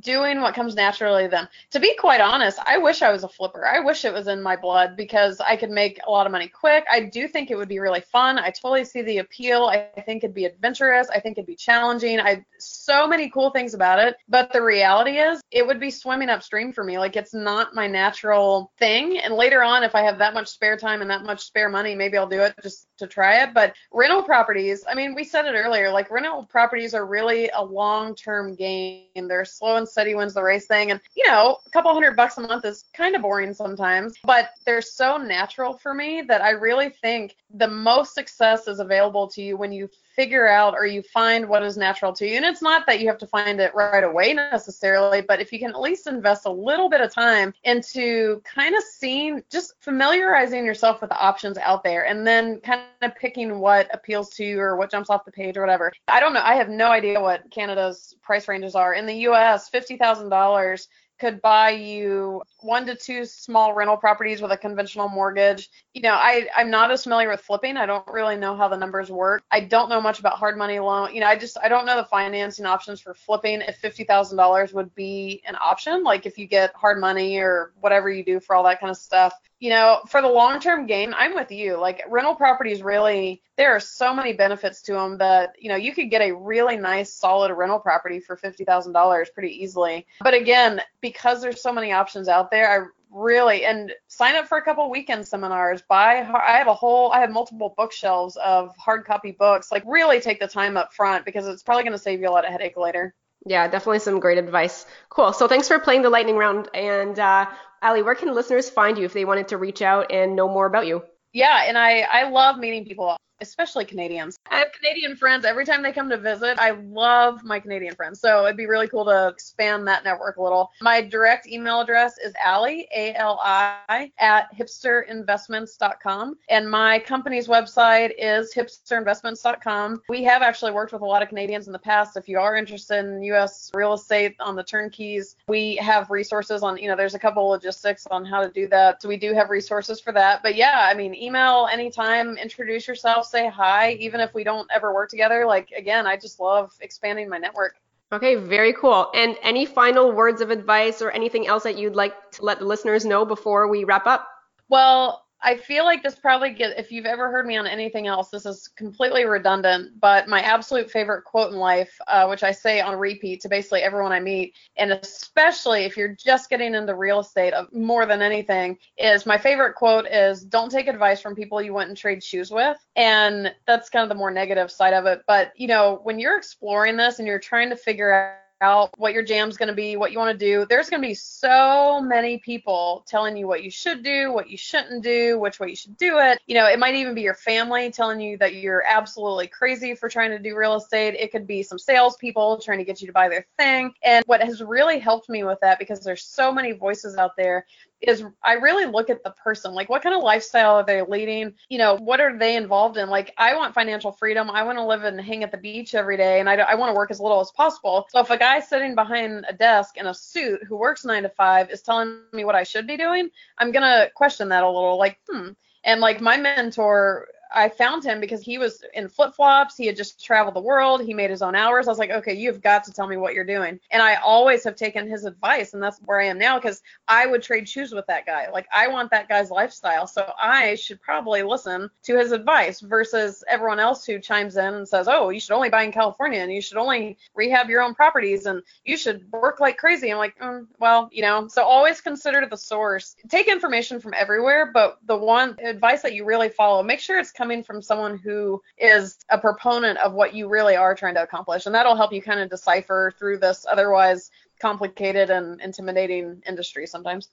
doing what comes naturally to them. To be quite honest, I wish I was a flipper. I wish it was in my blood because I could make a lot of money quick. I do think it would be really fun. I totally see the appeal. I think it'd be adventurous. I think it'd be challenging. I so many cool things about it. But the reality is it would be swimming upstream for me. Like it's not my natural thing. And later on if I have that much spare time and that much spare money, maybe I'll do it just to try it. But rental properties, I mean, we said it earlier, like rental properties are really a long-term game. They're slow and steady wins the race thing. And, you know, a couple hundred bucks a month is kind of boring sometimes, but they're so natural for me that I really think the most success is available to you when you figure out or you find what is natural to you. And it's not that you have to find it right away necessarily, but if you can at least invest a little bit of time into kind of seeing, just familiarizing yourself with the options out there and then kind of picking what appeals to you or what jumps off the page or whatever. I don't know. I have no idea what Canada's price ranges are. In the US, $50,000 could buy you one to two small rental properties with a conventional mortgage. You know, I, I'm not as familiar with flipping. I don't really know how the numbers work. I don't know much about hard money loan. You know, I just I don't know the financing options for flipping. If fifty thousand dollars would be an option, like if you get hard money or whatever you do for all that kind of stuff you know, for the long term gain, I'm with you. Like rental properties really, there are so many benefits to them that, you know, you could get a really nice, solid rental property for $50,000 pretty easily. But again, because there's so many options out there, I really, and sign up for a couple weekend seminars, buy, I have a whole, I have multiple bookshelves of hard copy books. Like really take the time up front because it's probably going to save you a lot of headache later. Yeah, definitely some great advice. Cool. So thanks for playing the lightning round. And uh, Ali, where can listeners find you if they wanted to reach out and know more about you? Yeah, and I, I love meeting people especially Canadians. I have Canadian friends every time they come to visit. I love my Canadian friends. So it'd be really cool to expand that network a little. My direct email address is Ali, A L I, at hipsterinvestments.com. And my company's website is hipsterinvestments.com. We have actually worked with a lot of Canadians in the past. If you are interested in U.S. real estate on the turnkeys, we have resources on, you know, there's a couple of logistics on how to do that. So we do have resources for that. But yeah, I mean, email anytime, introduce yourself say hi, even if we don't ever work together. Like again, I just love expanding my network. Okay, very cool. And any final words of advice or anything else that you'd like to let the listeners know before we wrap up? Well, I feel like this probably get if you've ever heard me on anything else, this is completely redundant. But my absolute favorite quote in life, uh, which I say on repeat to basically everyone I meet, and especially if you're just getting into real estate of more than anything, is my favorite quote is "Don't take advice from people you went and trade shoes with." And that's kind of the more negative side of it. But you know, when you're exploring this and you're trying to figure out out what your jam's going to be, what you want to do. There's going to be so many people telling you what you should do, what you shouldn't do, which way you should do it. You know, it might even be your family telling you that you're absolutely crazy for trying to do real estate. It could be some salespeople trying to get you to buy their thing. And what has really helped me with that, because there's so many voices out there, is I really look at the person. Like, what kind of lifestyle are they leading? You know, what are they involved in? Like, I want financial freedom. I want to live and hang at the beach every day, and I, I want to work as little as possible. So if a guy sitting behind a desk in a suit who works nine to five is telling me what I should be doing, I'm gonna question that a little. Like, hmm. And like my mentor I found him because he was in flip flops. He had just traveled the world. He made his own hours. I was like, okay, you've got to tell me what you're doing. And I always have taken his advice, and that's where I am now because I would trade shoes with that guy. Like, I want that guy's lifestyle. So I should probably listen to his advice versus everyone else who chimes in and says, oh, you should only buy in California and you should only rehab your own properties and you should work like crazy. I'm like, mm, well, you know, so always consider the source. Take information from everywhere, but the one advice that you really follow, make sure it's coming from someone who is a proponent of what you really are trying to accomplish. And that'll help you kind of decipher through this otherwise complicated and intimidating industry sometimes.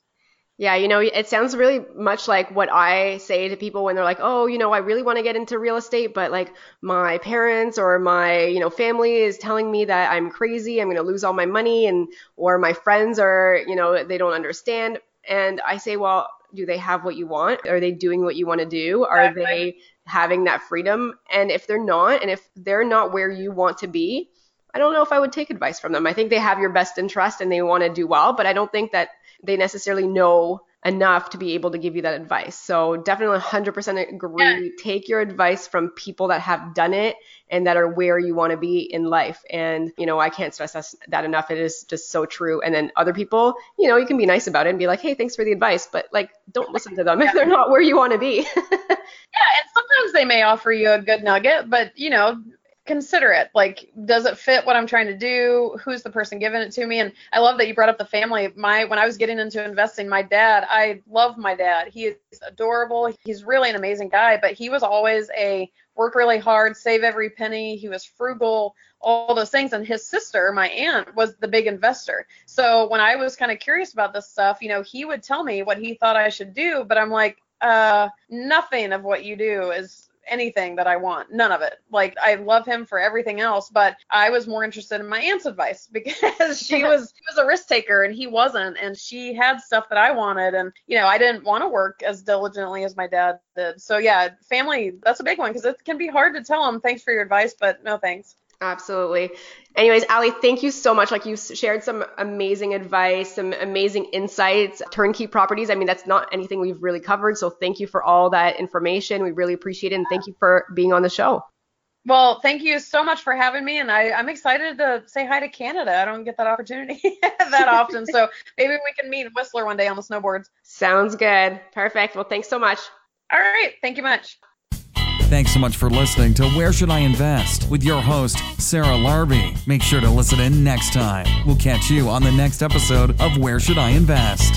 Yeah, you know, it sounds really much like what I say to people when they're like, "Oh, you know, I really want to get into real estate, but like my parents or my, you know, family is telling me that I'm crazy, I'm going to lose all my money and or my friends are, you know, they don't understand." And I say, "Well, do they have what you want? Are they doing what you want to do? Are they having that freedom. And if they're not, and if they're not where you want to be, I don't know if I would take advice from them. I think they have your best interest and they want to do well, but I don't think that they necessarily know enough to be able to give you that advice. So definitely 100% agree. Yeah. Take your advice from people that have done it and that are where you want to be in life. And, you know, I can't stress that enough. It is just so true. And then other people, you know, you can be nice about it and be like, hey, thanks for the advice, but like, don't listen to them if they're not where you want to be. yeah. And sometimes they may offer you a good nugget, but, you know, consider it. Like, does it fit what I'm trying to do? Who's the person giving it to me? And I love that you brought up the family. My when I was getting into investing, my dad, I love my dad. He is adorable. He's really an amazing guy, but he was always a work really hard, save every penny. He was frugal, all those things. And his sister, my aunt, was the big investor. So when I was kind of curious about this stuff, you know, he would tell me what he thought I should do, but I'm like, uh, nothing of what you do is anything that I want. None of it. Like I love him for everything else, but I was more interested in my aunt's advice because she was she was a risk taker and he wasn't and she had stuff that I wanted and you know, I didn't want to work as diligently as my dad did. So yeah, family that's a big one because it can be hard to tell them thanks for your advice, but no thanks. Absolutely. Anyways, Ali, thank you so much. Like you shared some amazing advice, some amazing insights, turnkey properties. I mean, that's not anything we've really covered. So thank you for all that information. We really appreciate it. And thank you for being on the show. Well, thank you so much for having me, and I, I'm excited to say hi to Canada. I don't get that opportunity that often, so maybe we can meet in Whistler one day on the snowboards. Sounds good. Perfect. Well, thanks so much. All right. Thank you much. Thanks so much for listening to Where Should I Invest with your host, Sarah Larbi. Make sure to listen in next time. We'll catch you on the next episode of Where Should I Invest.